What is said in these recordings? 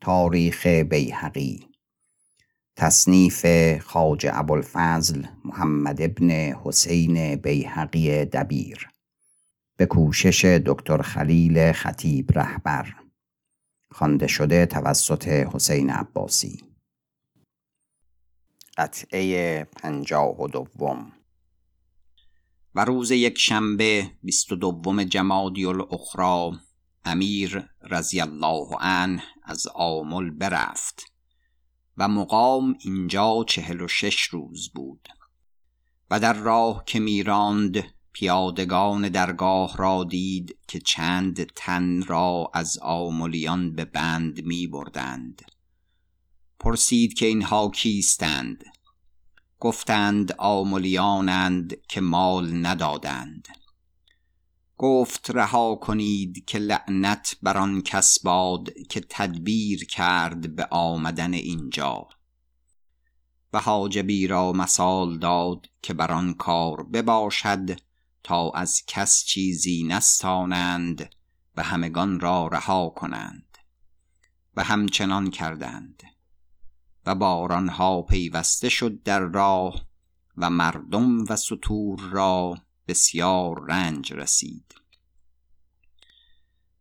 تاریخ بیهقی تصنیف خاج ابوالفضل محمد ابن حسین بیهقی دبیر به کوشش دکتر خلیل خطیب رهبر خوانده شده توسط حسین عباسی قطعه پنجاه و دوم و روز یک شنبه بیست و دوم جمادی الاخرا امیر رضی الله عنه از آمل برفت و مقام اینجا چهل و شش روز بود و در راه که میراند پیادگان درگاه را دید که چند تن را از آملیان به بند می بردند. پرسید که اینها کیستند؟ گفتند آملیانند که مال ندادند. گفت رها کنید که لعنت بر آن کس باد که تدبیر کرد به آمدن اینجا. و حاجبی را مثال داد که بر آن کار بباشد تا از کس چیزی نستانند و همگان را رها کنند و همچنان کردند. و بارانها پیوسته شد در راه و مردم و سطور را بسیار رنج رسید.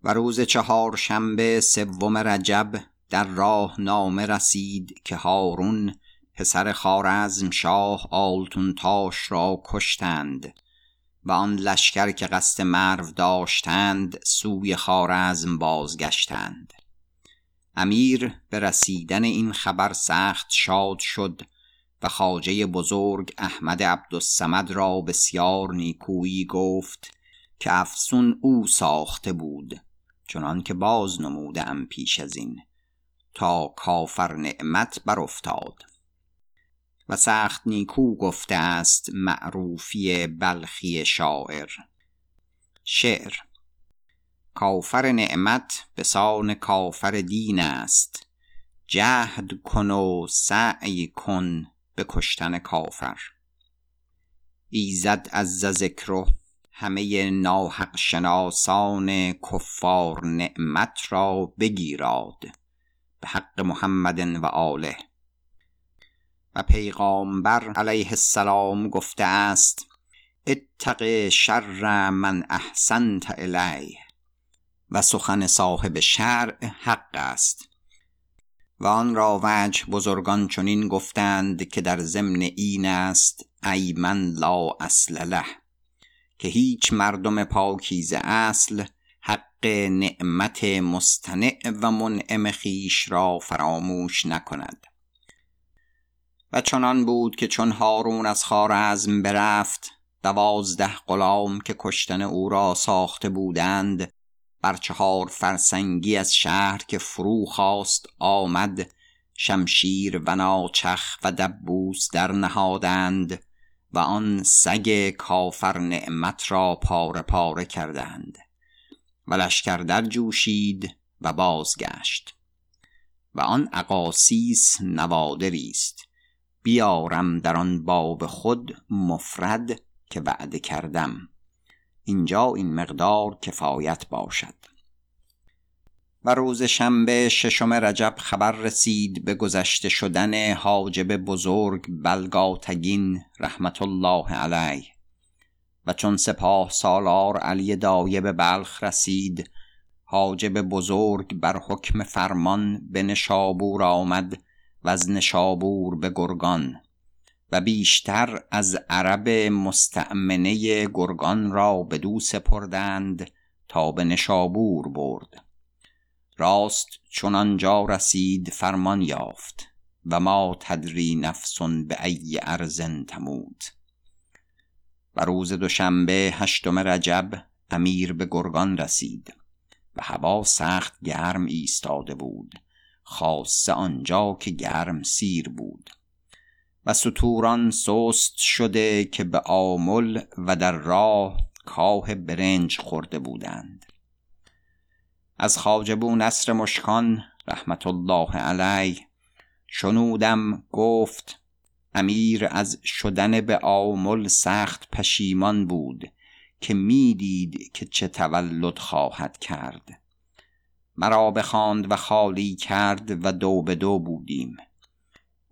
و روز چهار شنبه سوم رجب در راه نامه رسید که هارون پسر خارزم شاه آلتون تاش را کشتند و آن لشکر که قصد مرو داشتند سوی خارزم بازگشتند. امیر به رسیدن این خبر سخت شاد شد و خاجه بزرگ احمد عبدالسمد را بسیار نیکویی گفت که افسون او ساخته بود چنان که باز نمودم پیش از این تا کافر نعمت بر افتاد و سخت نیکو گفته است معروفی بلخی شاعر. شعر کافر نعمت به سان کافر دین است جهد کن و سعی کن به کشتن کافر. ایزد از ذکر همه ناحق شناسان کفار نعمت را بگیراد به حق محمد و آله. و پیغامبر علیه السلام گفته است اتق شر من احسنت الیه. و سخن صاحب شرع حق است. و آن را وجه بزرگان چنین گفتند که در ضمن این است ای من لا اصل له که هیچ مردم پاکیزه اصل حق نعمت مستنع و منعم خیش را فراموش نکند. و چنان بود که چون هارون از خارزم برفت دوازده غلام که کشتن او را ساخته بودند بر چهار فرسنگی از شهر که فرو خواست آمد شمشیر و ناچخ و دبوس در نهادند و آن سگ کافر نعمت را پاره پاره کردند و لشکر در جوشید و بازگشت و آن اقاسیس نوادری است. بیارم در آن باب خود مفرد که وعده کردم. اینجا این مقدار کفایت باشد. و روز شنبه ششم رجب خبر رسید به گذشته شدن حاجب بزرگ بلگاتگین رحمت الله علیه. و چون سپاه سالار علی دایه به بلخ رسید حاجب بزرگ بر حکم فرمان به نشابور آمد و از نشابور به گرگان. و بیشتر از عرب مستعمنه گرگان را به دو سپردند تا به نشابور برد. راست چون آنجا رسید فرمان یافت و ما تدری نفسون به ای ارزن تموت. و روز دوشنبه هشتم رجب امیر به گرگان رسید و هوا سخت گرم ایستاده بود خاصه آنجا که گرم سیر بود. و سطوران سست شده که به آمل و در راه کاه برنج خورده بودند. از خاجبو نصر مشکان رحمت الله علی شنودم گفت امیر از شدن به آمل سخت پشیمان بود که می‌دید که چه تولد خواهد کرد. مرا بخواند و خالی کرد و دو به دو بودیم.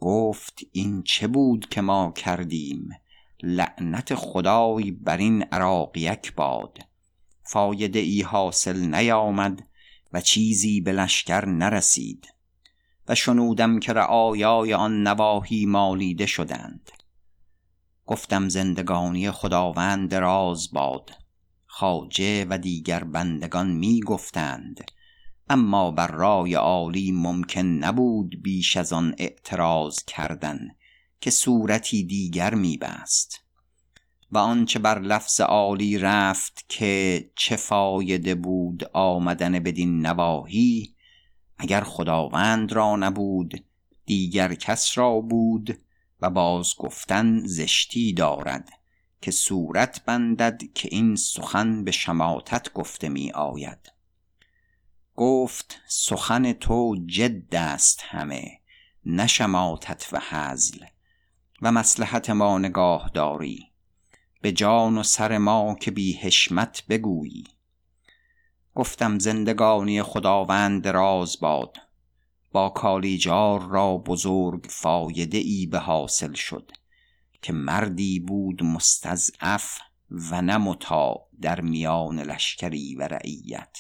گفت این چه بود که ما کردیم؟ لعنت خدای بر این عراقیک باد. فایده ای حاصل نیامد و چیزی به لشکر نرسید. و شنودم که رعایای آن نواحی مالیده شدند. گفتم زندگانی خداوند راز باد. خاجه و دیگر بندگان می گفتند اما بر رای عالی ممکن نبود بیش از آن اعتراض کردن که صورتی دیگر میبست. و آنچه بر لفظ عالی رفت که چه فایده بود آمدن بدین نواحی اگر خداوند را نبود دیگر کس را بود و باز گفتن زشتی دارد که صورت بندد که این سخن به شماتت گفته می آید گفت سخن تو جد است همه نشماتت و حزل و مسلحت ما نگاه داری به جان و سر ما که بی حشمت بگویی. گفتم زندگانی خداوند راز باد. با کالیجار را بزرگ فایده ای به حاصل شد که مردی بود مستضعف و نمتا در میان لشکری و رعیت.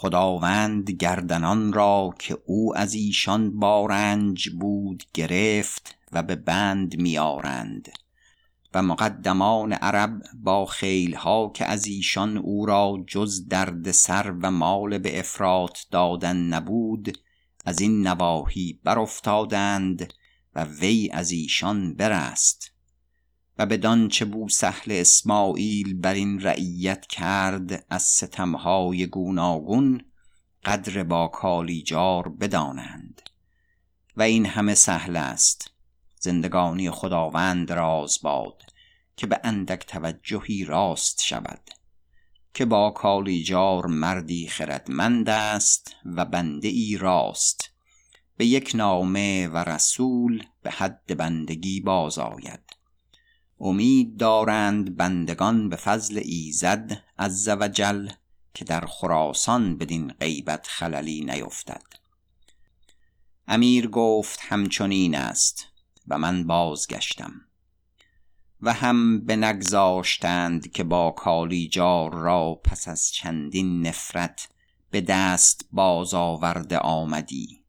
خداوند گردنان را که او از ایشان بارنج بود گرفت و به بند میارند و مقدمان عرب با خیلها که از ایشان او را جز درد سر و مال به افراط دادن نبود از این نواحی برافتادند و وی از ایشان برست. و بدان چه بو سهل اسماعیل بر این رعیت کرد از ستمهای گوناگون قدر با کالیجار بدانند. و این همه سهل است. زندگانی خداوند راز باد که به اندک توجهی راست شود که با کالیجار مردی خردمند است و بنده ای راست. به یک نامه و رسول به حد بندگی باز آید. امید دارند بندگان به فضل ایزد عز و که در خراسان بدین غیبت خللی نیفتد. امیر گفت همچنین است و من بازگشتم. و هم بنگذاشتند که با کالیجار را پس از چندین نفرت به دست باز آورده آمدی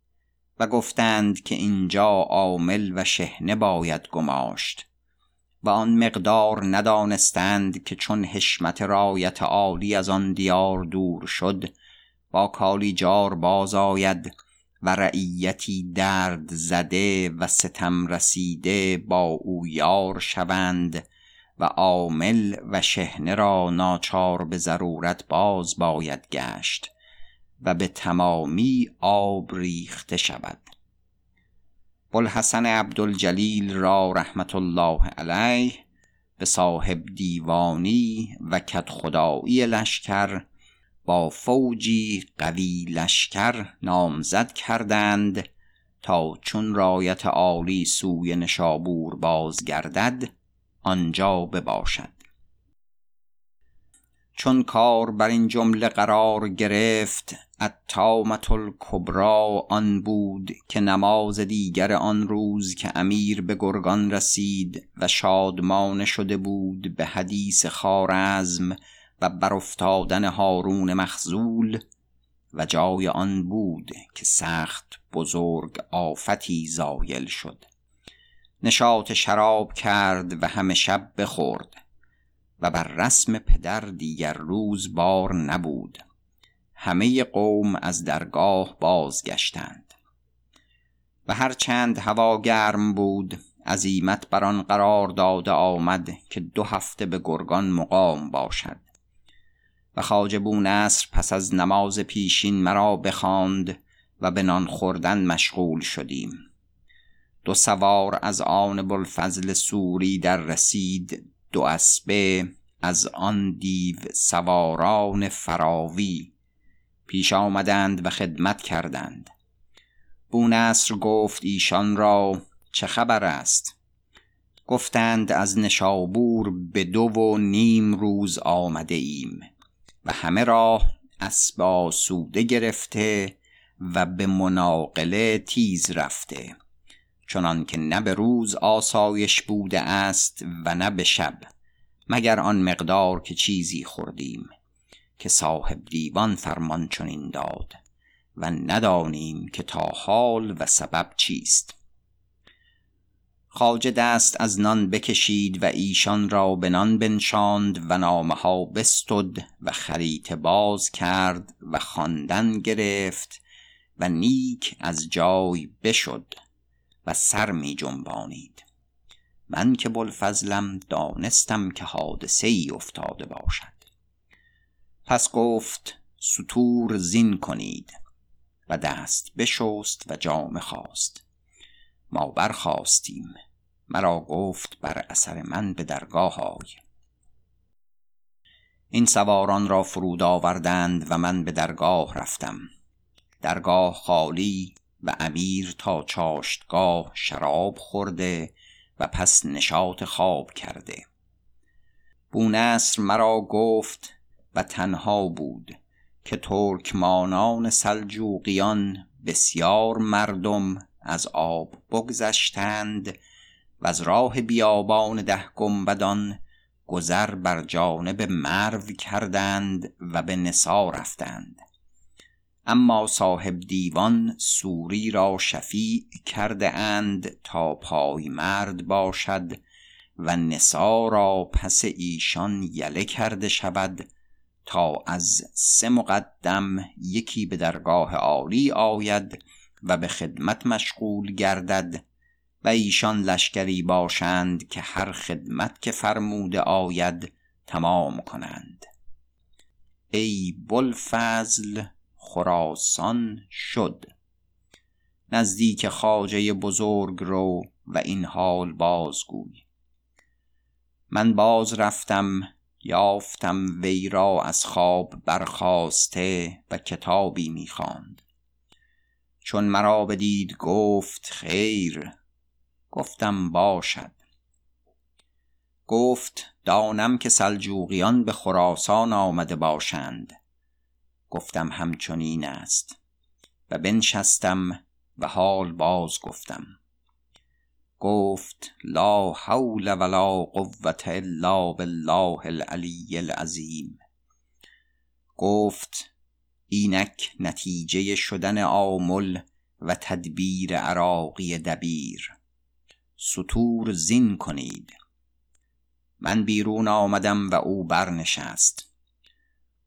و گفتند که اینجا عامل و شهنه باید گماشت. و آن مقدار ندانستند که چون حشمت رایت عالی از آن دیار دور شد با کالیجار باز آید و رعیتی درد زده و ستم رسیده با او یار شوند و عامل و شهنه را ناچار به ضرورت باز باید گشت و به تمامی آب ریخته شود. بلحسن عبدالجلیل را رحمت الله علیه به صاحب دیوانی و کت خدایی لشکر با فوجی قوی لشکر نامزد کردند تا چون رایت عالی سوی نشابور بازگردد آنجا بباشد. چون کار بر این جمله قرار گرفت الطامة الکبری آن بود که نماز دیگر آن روز که امیر به گرگان رسید و شادمانه شده بود به حدیث خارزم و برافتادن هارون مخزول و جای آن بود که سخت بزرگ آفتی زایل شد. نشاط شراب کرد و همه شب بخورد. و بر رسم پدر دیگر روز بار نبود. همه قوم از درگاه بازگشتند. و هر چند هوا گرم بود عزیمت بر آن قرار داده آمد که دو هفته به گرگان مقام باشد. و خواجه نصر پس از نماز پیشین مرا بخواند و به نان خوردن مشغول شدیم. دو سوار از آن بلفضل سوری در رسید دو اسبه از آن دیو سواران فراوی پیش آمدند و خدمت کردند. بونصر گفت ایشان را چه خبر است؟ گفتند از نشابور به دو و نیم روز آمده ایم و همه راه اسب سوده گرفته و به مناقله تیز رفته. چنان که نه به روز آسایش بوده است و نه به شب مگر آن مقدار که چیزی خوردیم که صاحب دیوان فرمان چنین داد و ندانیم که تا حال و سبب چیست. خواجه دست از نان بکشید و ایشان را به نان بنشاند و نامه ها بستد و خریطه باز کرد و خواندن گرفت و نیک از جای بشد. و سر می جنبانید. من که بلفضلم دانستم که حادثه ای افتاده باشد. پس گفت سطور زین کنید. و دست بشست و جامه خواست. ما برخواستیم مرا گفت بر اثر من به درگاه آی. این سواران را فرود آوردند و من به درگاه رفتم. درگاه خالی و امیر تا چاشتگاه شراب خورده و پس نشاط خواب کرده. بونصر مرا گفت و تنها بود که ترکمانان سلجوقیان بسیار مردم از آب بگذشتند و از راه بیابان ده گنبدان گذر بر جانب مرو کردند و به نسا رفتند. اما صاحب دیوان سوری را شفیع کرده اند تا پای مرد باشد و نسا را پس ایشان یله کرده شود تا از سه مقدم یکی به درگاه عالی آید و به خدمت مشغول گردد و ایشان لشکری باشند که هر خدمت که فرموده آید تمام کنند. ای بلفضل خراسان شد. نزدیک خاجه بزرگ رو و این حال بازگوی. من باز رفتم یافتم وی را از خواب برخواسته و کتابی می‌خواند چون مرا بدید گفت خیر. گفتم باشد. گفت دانم که سلجوقیان به خراسان آمده باشند. گفتم همچنین است. و بنشستم و حال باز گفتم. گفت لا حول ولا قوة الا بالله العلی العظیم. گفت اینک نتیجه شدن آمل و تدبیر عراقی دبیر. سطور زین کنید. من بیرون آمدم و او برنشست.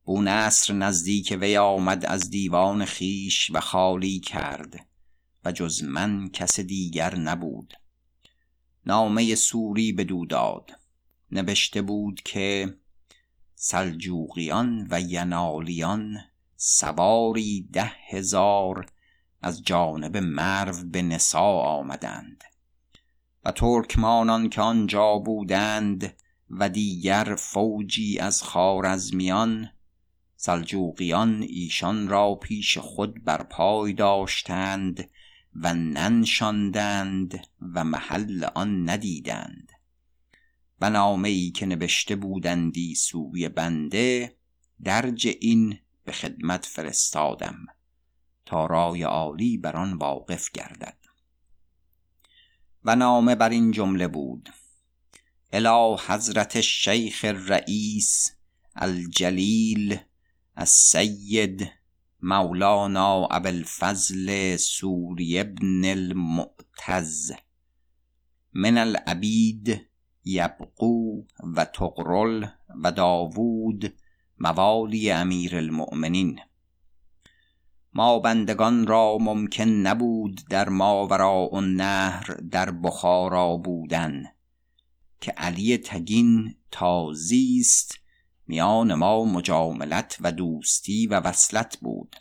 بونصر نزدیک وی آمد از دیوان خیش و خالی کرد و جز من کس دیگر نبود. نامه سوری بدو داد. نوشته بود که سلجوقیان و ینالیان سواری ده هزار از جانب مرو به نسا آمدند و ترکمانان که آنجا بودند و دیگر فوجی از خارزمیان سلجوقیان ایشان را پیش خود بر پای داشتند و ننشاندند و محل آن ندیدند. و نامه ای که نوشته بودندی سوی بنده درج این به خدمت فرستادم تا رای عالی بر آن واقف گردد. و نامه بر این جمله بود الی حضرت شیخ الرئیس الجلیل السید مولانا ابوالفضل سوری ابن المعتز من العبید یبقو و تقرل و داوود موالی امیر المؤمنین. ما بندگان را ممکن نبود در ماوراء النهر در بخارا بودن که علی تگین تازیست میان ما مجاملت و دوستی و وصلت بود.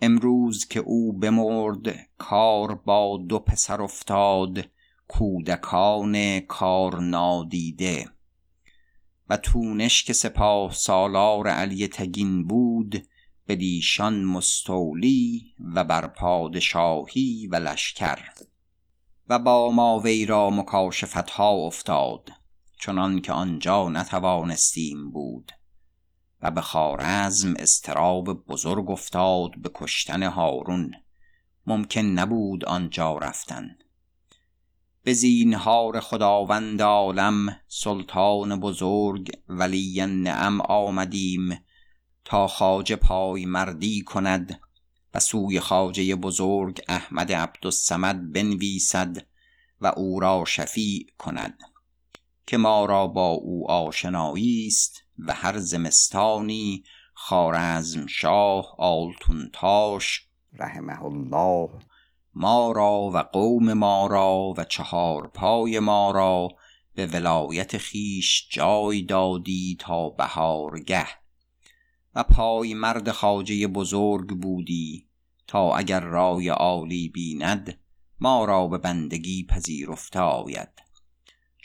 امروز که او بمرد کار با دو پسر افتاد کودکان کار نادیده. و تونش که سپاه سالار علی تگین بود بدیشان مستولی و بر پادشاهی و لشکر. و با ما وی را مکاشفت ها افتاد. چنان که آنجا نتوانستیم بود. و به خارزم استراب بزرگ افتاد به کشتن هارون. ممکن نبود آنجا رفتن. به زینهار خداوند عالم سلطان بزرگ ولی نعم آمدیم تا خاجه پای مردی کند و سوی خاجه بزرگ احمد عبدالسمد بنویسد و او را شفیع کند. که ما را با او آشنایی است و هر زمستانی خارزم شاه آلتون تاش رحمه الله. ما را و قوم ما را و چهار پای ما را به ولایت خیش جای دادی تا بهارگه. و پای مرد خاجه بزرگ بودی تا اگر رای عالی بیند ما را به بندگی پذیرفته آید.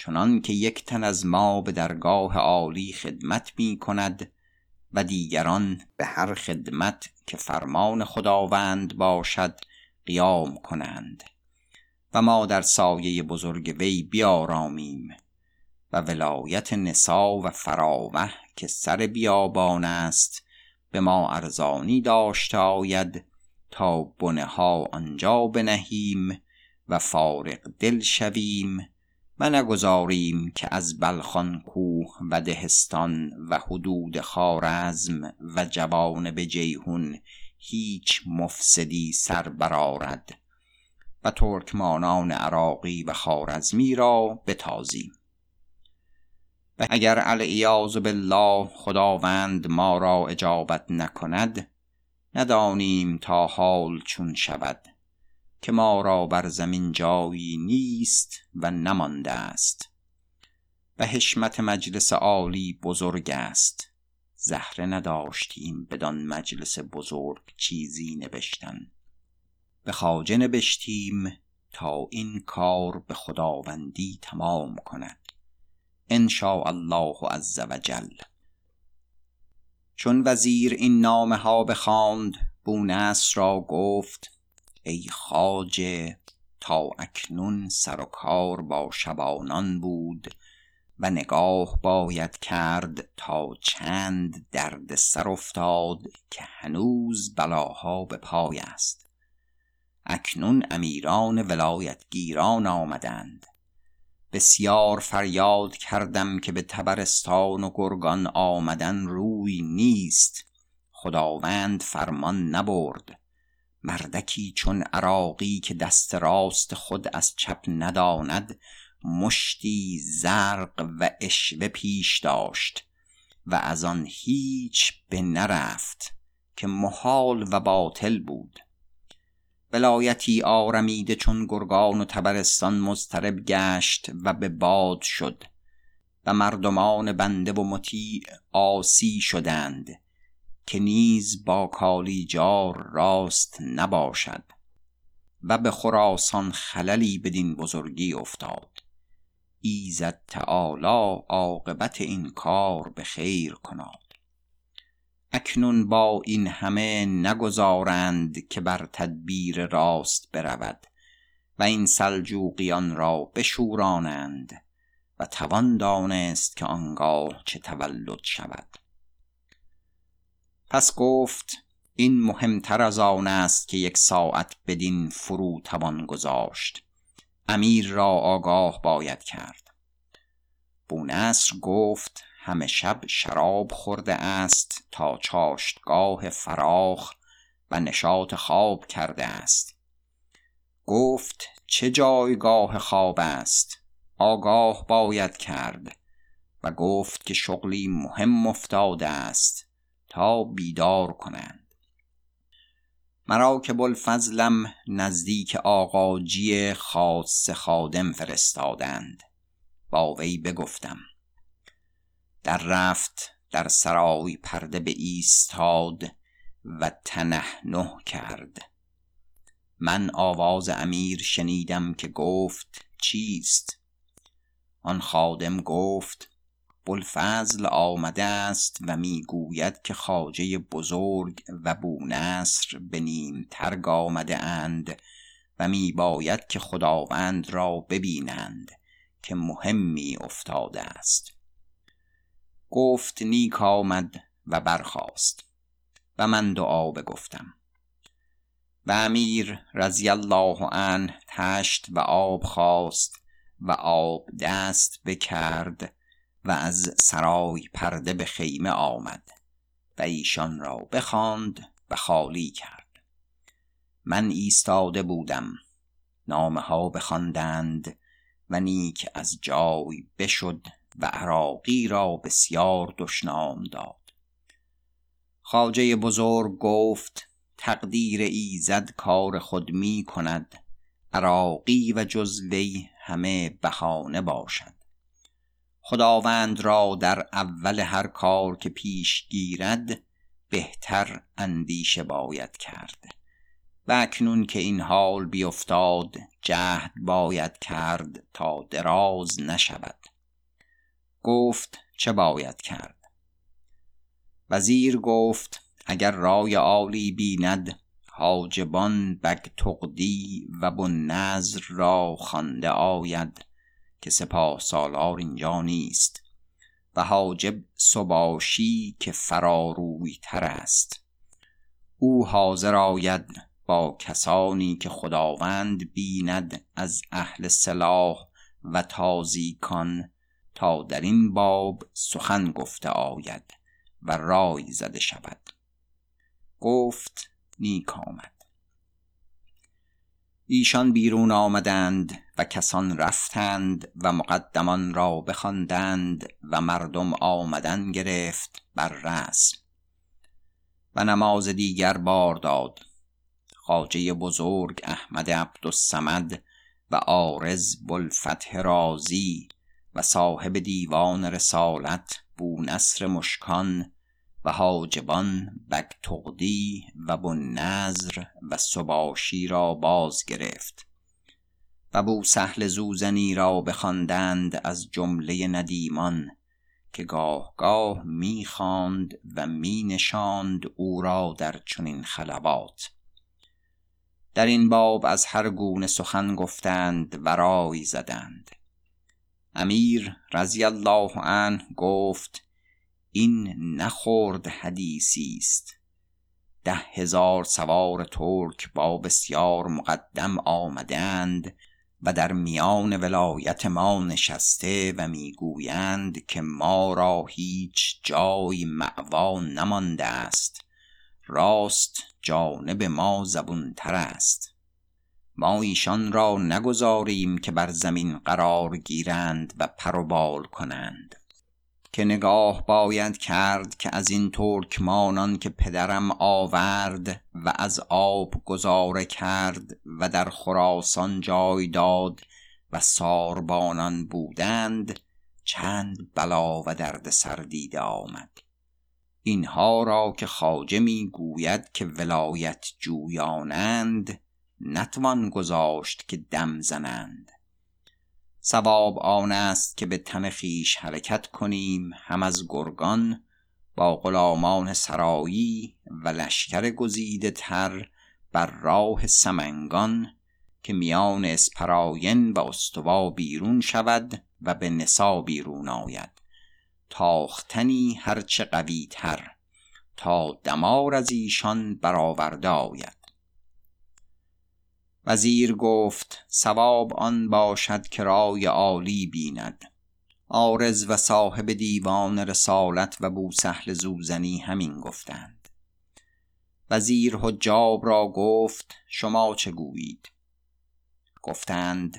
چنان که یک تن از ما به درگاه عالی خدمت می کند و دیگران به هر خدمت که فرمان خداوند باشد قیام کنند. و ما در سایه بزرگ وی بیارامیم و ولایت نسا و فراوه که سر بیابان است به ما ارزانی داشته آید تا بنه ها آنجا بنهیم و فارق دل شویم نگذاریم که از بلخان کوه و دهستان و حدود خارزم و به جیهون هیچ مفسدی سر برارد و ترکمانان عراقی و خارزمی را بتازیم. و اگر علیاذ بالله خداوند ما را اجابت نکند ندانیم تا حال چون شود. که ما را بر زمین جایی نیست و نمانده است. و حشمت مجلس عالی بزرگ است. زهره نداشتیم بدان مجلس بزرگ چیزی نوشتن به خواجه نوشتیم تا این کار به خداوندی تمام کند. ان الله عز وجل چون وزیر این نامه ها بخواند بونصر را گفت ای خاجه تا اکنون سر و کار با شبانان بود و نگاه باید کرد تا چند درد سر افتاد که هنوز بلاها به پای است. اکنون امیران ولایت گیران آمدند. بسیار فریاد کردم که به تبرستان و گرگان آمدن روی نیست. خداوند فرمان نبرد. مردکی چون عراقی که دست راست خود از چپ نداند مشتی زرق و اشوه پیش داشت و از آن هیچ به نرفت که محال و باطل بود. ولایتی آرمیده چون گرگان و تبرستان مضطرب گشت و به باد شد و مردمان بنده و مطیع آسی شدند. که نیز با کالیجار راست نباشد و به خراسان خللی بدین بزرگی افتاد. ایزد تعالی عاقبت این کار به خیر کناد. اکنون با این همه نگذارند که بر تدبیر راست برود و این سلجوقیان را بشورانند و توان دانست که آنگاه چه تولد شود. پس گفت این مهمتر از آن است که یک ساعت بدین فرو توان گذاشت. امیر را آگاه باید کرد. بونصر گفت همه شب شراب خورده است تا چاشتگاه فراخ و نشاط خواب کرده است. گفت چه جایگاه خواب است؟ آگاه باید کرد. و گفت که شغلی مهم افتاده است. تا بیدار کنند. مرا که بلفضلم نزدیک آقاجی خاص خادم فرستادند. با وی بگفتم در رفت در سرای پرده به ایستاد و تنهنه کرد. من آواز امیر شنیدم که گفت چیست؟ آن خادم گفت بلفضل آمده است و می‌گوید که خاجه بزرگ و بونصر به نیم ترگ آمده اند و می باید که خداوند را ببینند که مهمی افتاده است. گفت نیک آمد و برخاست و من دعا بگفتم. و امیر رضی الله عنه تشت و آب خواست و آب دست بکرد و از سرای پرده به خیمه آمد و ایشان را بخواند و خالی کرد. من ایستاده بودم. نامه ها بخواندند و نیک از جای بشد و عراقی را بسیار دشنام داد. خاجه بزرگ گفت تقدیر ایزد کار خود می کند. عراقی و جزوی همه بهانه باشد. خداوند را در اول هر کار که پیش گیرد بهتر اندیشه باید کرد و اکنون که این حال بیفتاد جهد باید کرد تا دراز نشود. گفت چه باید کرد؟ وزیر گفت اگر رای عالی بیند حاجبان بگتغدی و بنظر را خوانده آید. که سپاه سالار اینجا نیست و حاجب سباشی که فراروی تر است. او حاضر آید با کسانی که خداوند بیند از اهل سلاح و تازیکان تا در این باب سخن گفته آید و رای زده شود. گفت نیک آمد. ایشان بیرون آمدند و کسان رفتند و مقدمان را بخواندند و مردم آمدن گرفت بر رسم و نماز دیگر بار داد. خاجه بزرگ احمد عبدالسمد و آرز بلفتح رازی و صاحب دیوان رسالت بونصر مشکان و حاجبان بگتغدی و بنظر و سباشی را باز گرفت و بو سهل زوزنی را بخواندند از جمله ندیمان که گاه گاه می‌خواند و مینشاند او را در چنین خلوات. در این باب از هر گونه سخن گفتند و رای زدند. امیر رضی الله عنه گفت این نخورد حدیثی است. ده هزار سوار ترک با بسیار مقدم آمدند و در میان ولایت ما نشسته و می‌گویند که ما را هیچ جای معوا نمانده است. راست جانب ما زبونتر است. ما ایشان را نگذاریم که بر زمین قرار گیرند و پروبال کنند. که نگاه باید کرد که از این ترکمانان که پدرم آورد و از آب گذاره کرد و در خراسان جای داد و ساربانان بودند چند بلا و درد سردیده آمد. اینها را که خاجه می گوید که ولایت جویانند نتوان گذاشت که دم زنند. سواب آن است که به تن خیش حرکت کنیم هم از گرگان با غلامان سرایی و لشکر گزیده تر بر راه سمنگان که میان اسپراین و استوا بیرون شود و به نسا بیرون آید. تاختنی هرچه قوی تر تا دمار از ایشان برآورده آید. وزیر گفت سواب آن باشد که رای عالی بیند. آرز و صاحب دیوان رسالت و بوسهل زوزنی همین گفتند. وزیر حجاب را گفت شما چه گویید؟ گفتند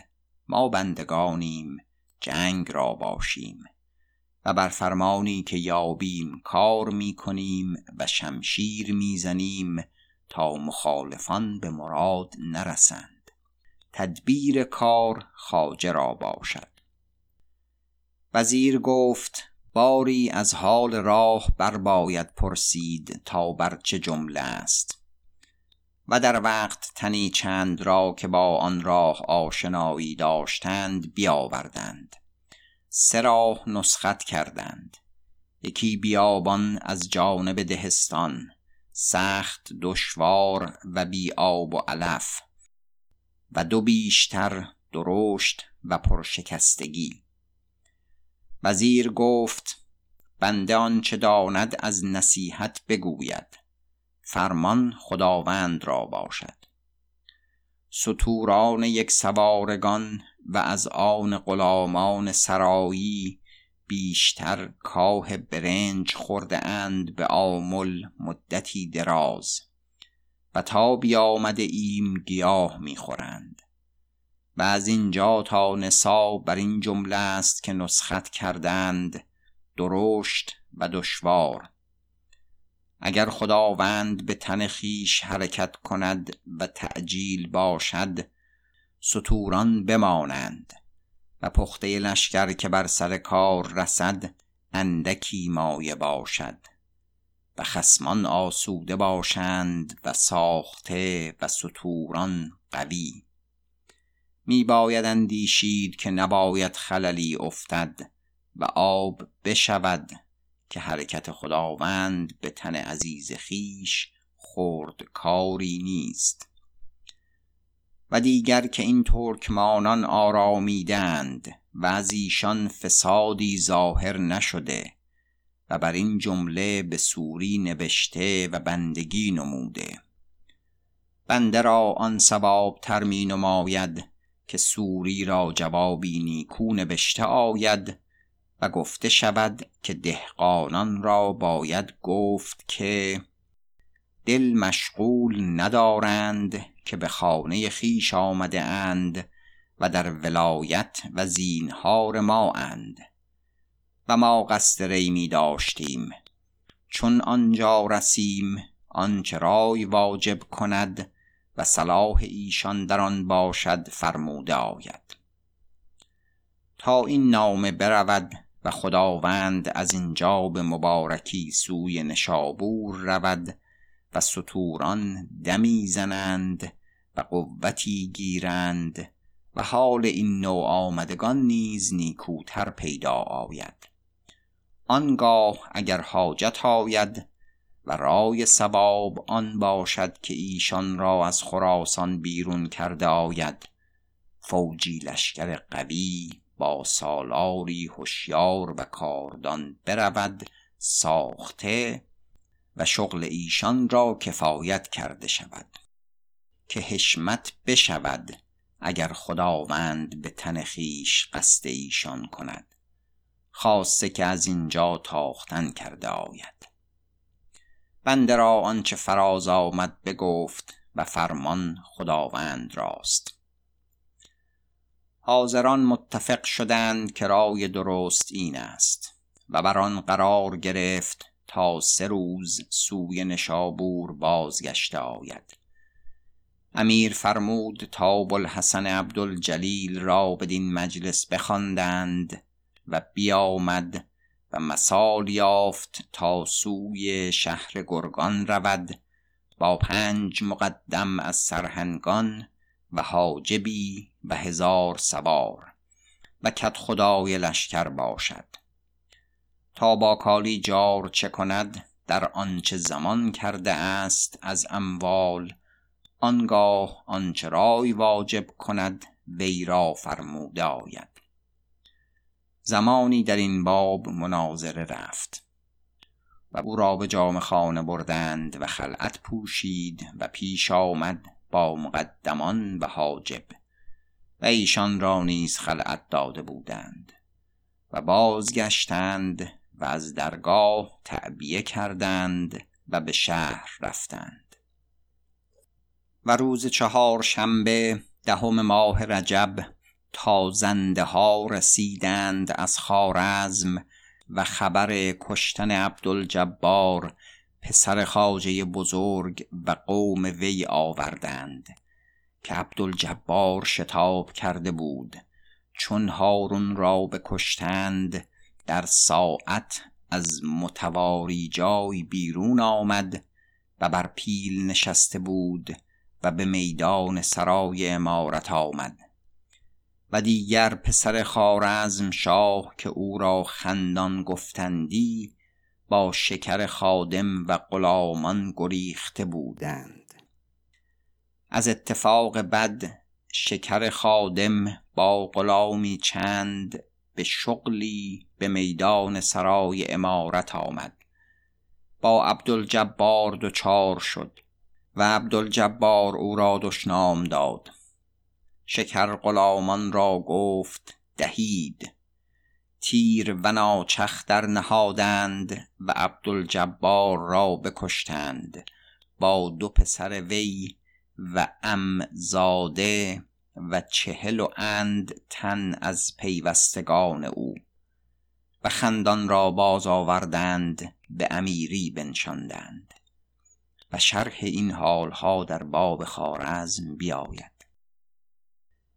ما بندگانیم جنگ را باشیم و بر فرمانی که یابیم کار می کنیم و شمشیر می‌زنیم تا مخالفان به مراد نرسند. تدبیر کار خاجه را باشد. وزیر گفت باری از حال راه بر باید پرسید تا بر چه جمله است. و در وقت تنی چند را که با آن راه آشنایی داشتند بیاوردند. سه راه نسخت کردند. یکی بیابان از جانب دهستان. سخت دشوار و بی آب و علف و دو بیشتر درشت و پرشکستگی. وزیر گفت بنده آنچه داند از نصیحت بگوید. فرمان خداوند را باشد. ستوران یک سوارگان و از آن غلامان سرایی بیشتر کاه برنج خورده اند به آمل مدتی دراز و تا بیامده ایم گیاه می‌خورند و از اینجا تا نسا بر این جمله است که نسخت کردند درشت و دشوار. اگر خداوند به تن خیش حرکت کند و تعجیل باشد ستوران بمانند. و پخته لشکر که بر سر کار رسد اندکی مایه باشد. و خسمان آسوده باشند و ساخته و ستوران قوی. می باید اندیشید که نباید خللی افتد و آب بشود که حرکت خداوند به تن عزیز خیش خورد کاری نیست. و دیگر که این ترکمانان آرامیدند و از ایشان فسادی ظاهر نشده و بر این جمله به سوری نوشته و بندگی نموده. بنده را آن سباب ترمین نماید که سوری را جوابی نیکو نوشته آید و گفته شود که دهقانان را باید گفت که دل مشغول ندارند که به خانه خیش آمده اند و در ولایت و زینهار ما اند. و ما قصد ری می داشتیم. چون آنجا رسیم آنچه رای واجب کند و صلاح ایشان در آن باشد فرموده آید. تا این نامه برود و خداوند از اینجا به مبارکی سوی نشابور رود و ستوران دمی زنند و قوتی گیرند و حال این نوع آمدگان نیز نیکوتر پیدا آید. آنگاه اگر حاجت آید و رای سباب آن باشد که ایشان را از خراسان بیرون کرده آید فوجی لشکر قوی با سالاری هوشیار و کاردان برود ساخته و شغل ایشان را کفایت کرده شود که حشمت بشود اگر خداوند به تن خیش قصد ایشان کند خاصه که از اینجا تاختن کرده آید. بنده را آنچه فراز آمد بگفت و فرمان خداوند راست. حاضران متفق شدند که رای درست این است و بر آن قرار گرفت تا سه روز سوی نشابور بازگشته آید. امیر فرمود تا بوالحسن عبدالجلیل را بدین مجلس بخواندند و بیامد و مثال یافت تا سوی شهر گرگان رود با پنج مقدم از سرهنگان و حاجبی و هزار سوار و کت خدای لشکر باشد. تا با کالی جار چه کند در آنچه زمان کرده است از اموال. آنگاه آنچه رای واجب کند وی را فرموده آید. زمانی در این باب مناظره رفت. و او را به جام خانه بردند و خلعت پوشید و پیش آمد با مقدمان و حاجب. و ایشان را نیز خلعت داده بودند. و بازگشتند و از درگاه تعبیه کردند و به شهر رفتند. و روز چهار شنبه دهم ماه رجب تا زنده ها رسیدند از خارزم و خبر کشتن عبدالجبار پسر خاجه بزرگ و قوم وی آوردند که عبدالجبار شتاب کرده بود. چون هارون را بکشتند در ساعت از متواری جای بیرون آمد و بر پیل نشسته بود و به میدان سرای امارت آمد و دیگر پسر خارزم شاه که او را خندان گفتندی با شکر خادم و غلامان گریخته بودند. از اتفاق بد شکر خادم با غلامی چند به شغلی به میدان سرای امارت آمد. با عبدالجبار دچار شد و عبدالجبار او را دشنام داد. شکر غلامان را گفت دهید. تیر و ناچخ در نهادند و عبدالجبار را بکشتند. با دو پسر وی و ام زاده و چهل و اند تن از پیوستگان او و خندان را باز آوردند به امیری بنشاندند و شرح این حالها در باب خارزم بیاید.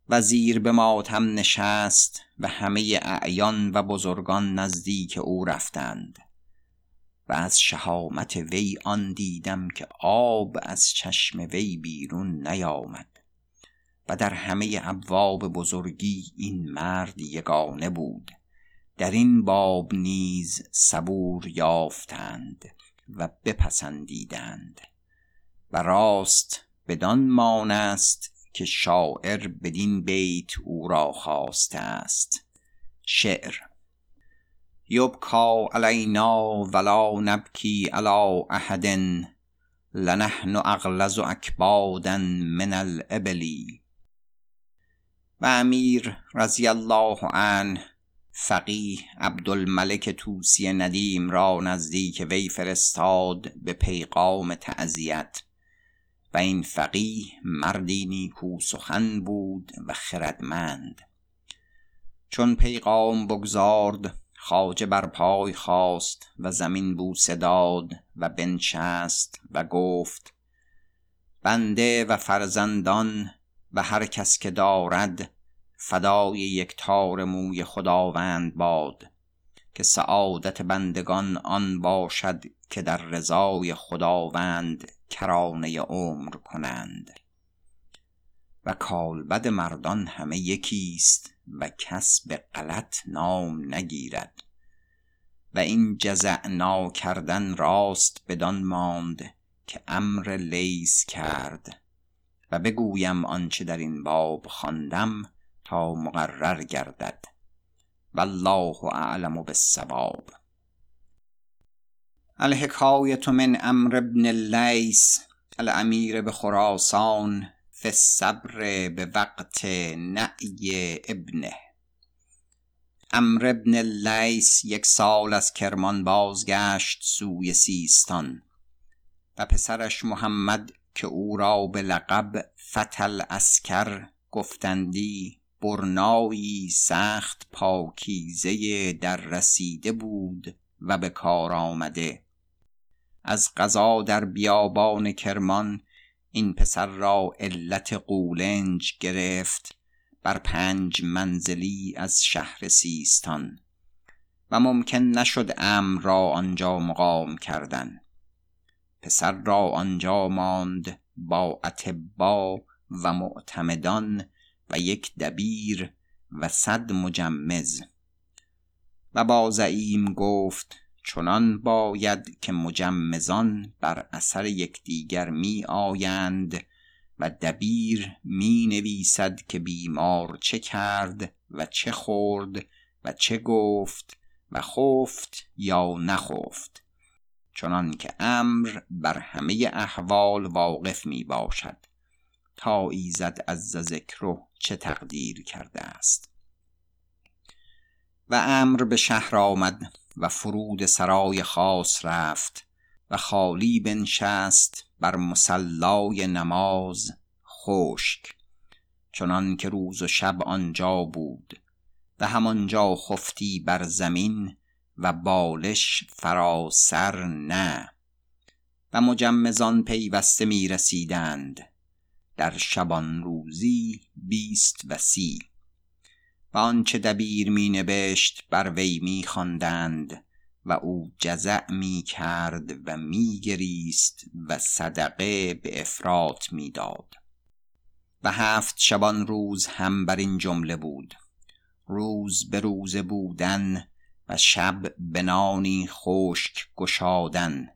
وزیر به ماتم نشست و همه اعیان و بزرگان نزدیک او رفتند و از شهامت وی آن دیدم که آب از چشم وی بیرون نیامد. و در همه ابواب بزرگی این مرد یگانه بود. در این باب نیز صبور یافتند و بپسندیدند و راست بدان مانست که شاعر بدین بیت او را خواسته است. شعر یبکا علینا ولا نبکی علی احد لنحن اغلظ اکبادا من الابلی. و امیر رضی الله عنه فقیه عبدالملک توسی ندیم را نزدیک وی فرستاد به پیغام تعذیت و این فقیه مردی نیکو سخن بود و خردمند. چون پیغام بگذارد خواجه بر پای خواست و زمین بوسه داد و بنشست و گفت بنده و فرزندان و هر کس که دارد فدای یک تار موی خداوند باد که سعادت بندگان آن باشد که در رضای خداوند کرانه عمر کنند. و کالبد مردان همه یکیست و کس به غلط نام نگیرد. و این جزع کردن راست بدان ماند که امر لیس کرد. و بگویم آنچه در این باب خواندم تا مقرر گردد. والله اعلم بالصواب. الحکایت من امر ابن اللیس الامیر به خراسان فی الصبر به وقت نعی ابنه. امر ابن اللیس یک سال از کرمان بازگشت سوی سیستان و پسرش محمد که او را به لقب فتل اسکر گفتندی. برنایی سخت پاکیزه در رسیده بود و به کار آمده. از قضا در بیابان کرمان این پسر را علت قولنج گرفت بر پنج منزلی از شهر سیستان و ممکن نشد امر را آنجا مقام کردن. پسر را آنجا ماند با اتبا و معتمدان و یک دبیر و صد مجمز. و با زعیم گفت چنان باید که مجمزان بر اثر یکدیگر می آیند و دبیر می نویسد که بیمار چه کرد و چه خورد و چه گفت و خفت یا نخفت. چنان که امر بر همه احوال واقف می باشد. تا ایزد از ذکر چه تقدیر کرده است؟ و امر به شهر آمد و فرود سرای خاص رفت و خالی بنشست بر مسلای نماز خشک. چنان که روز و شب آنجا بود و همانجا خفتی بر زمین و بالش فراسر نه. و مجمزان پیوسته می رسیدند در شبان روزی بیست و سی. و آنچه دبیر می نبشت بر وی می خواندند و او جزع می کرد و می گریست و صدقه به افراط می داد و هفت شبان روز هم بر این جمله بود. روز به روز بودن و شب به نانی خشک گشادن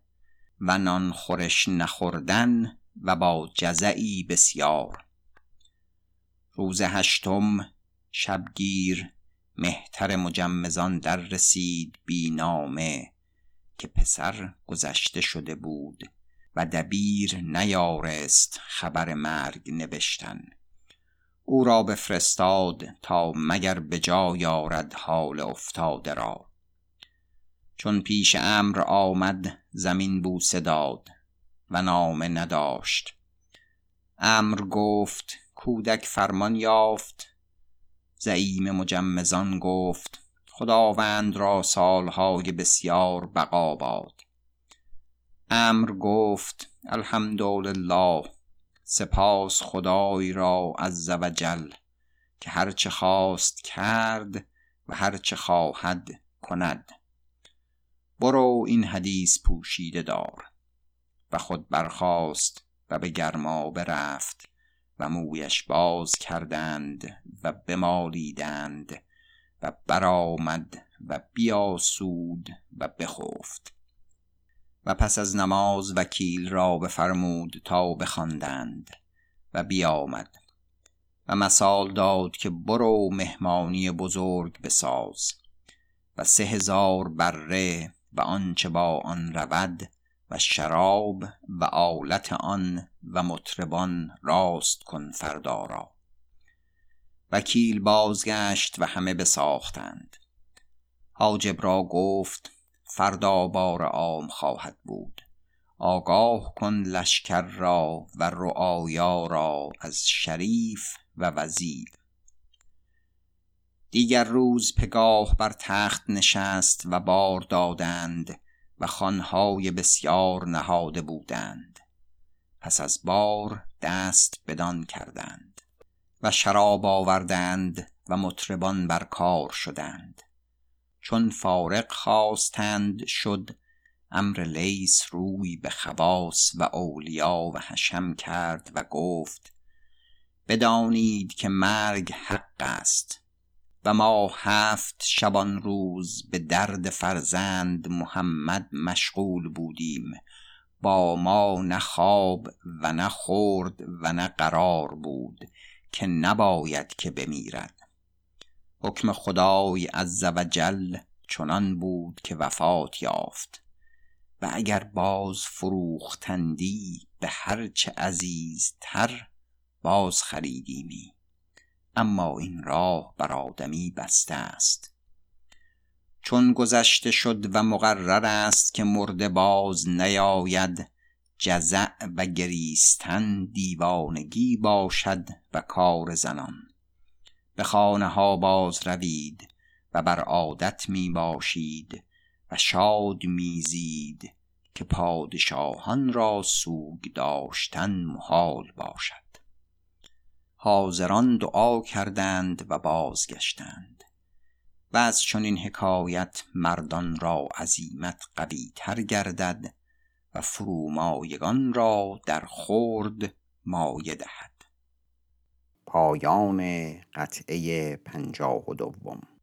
و نان خورش نخوردن و با جزعی بسیار. روز هشتم شبگیر مهتر مجمزان در رسید بی نامه که پسر گذشته شده بود و دبیر نیارست خبر مرگ نوشتن. او را بفرستاد تا مگر به جا یارد حال افتاده را. چون پیش امر آمد زمین بوسه داد و نامه نداشت. امر گفت کودک فرمان یافت. زعیم مجمزان گفت خداوند را سالهای بسیار بقا باد. امر گفت الحمدلله. سپاس خدای را عز و جل که هرچه خواست کرد و هرچه خواهد کند. برو این حدیث پوشیده دار. و خود برخاست و به گرما برفت و مویش باز کردند و بمالیدند و برآمد و بیاسود و بخفت. و پس از نماز وکیل را بفرمود تا بخواندند و بیامد و مثال داد که برو مهمانی بزرگ بساز و سه هزار بره و آنچه با آن رود و شراب و آلت آن و مطربان راست کن فردا را. وکیل بازگشت و همه بساختند. حاجب را گفت فردا بار عام خواهد بود. آگاه کن لشکر را و رعایا را از شریف و وزیر. دیگر روز پگاه بر تخت نشست و بار دادند و خوانهای بسیار نهاده بودند. پس از بار دست بدان کردند و شراب آوردند و مطربان بر کار شدند. چون فارق خواستند شد امر لیس روی به خواص و اولیا و حشم کرد و گفت بدانید که مرگ حق است و ما هفت شبان روز به درد فرزند محمد مشغول بودیم. با ما نه خواب و نه خورد و نه قرار بود که نباید که بمیرد. حکم خدای عز و جل چنان بود که وفات یافت و اگر باز فروختندی به هرچه عزیزتر باز خریدیمی. اما این راه بر آدمی بسته است. چون گذشته شد و مقرر است که مرده باز نیاید جزع و گریستن دیوانگی باشد و کار زنان. به خانه ها باز روید و بر عادت می باشید و شاد میزید که پادشاهان را سوگ داشتن محال باشد. حاضران دعا کردند و بازگشتند و از چنین حکایت مردان را عزیمت قوی تر گردد و فرومایگان را در خورد مایه دهد. پایان قطعه پنجاه و دوم.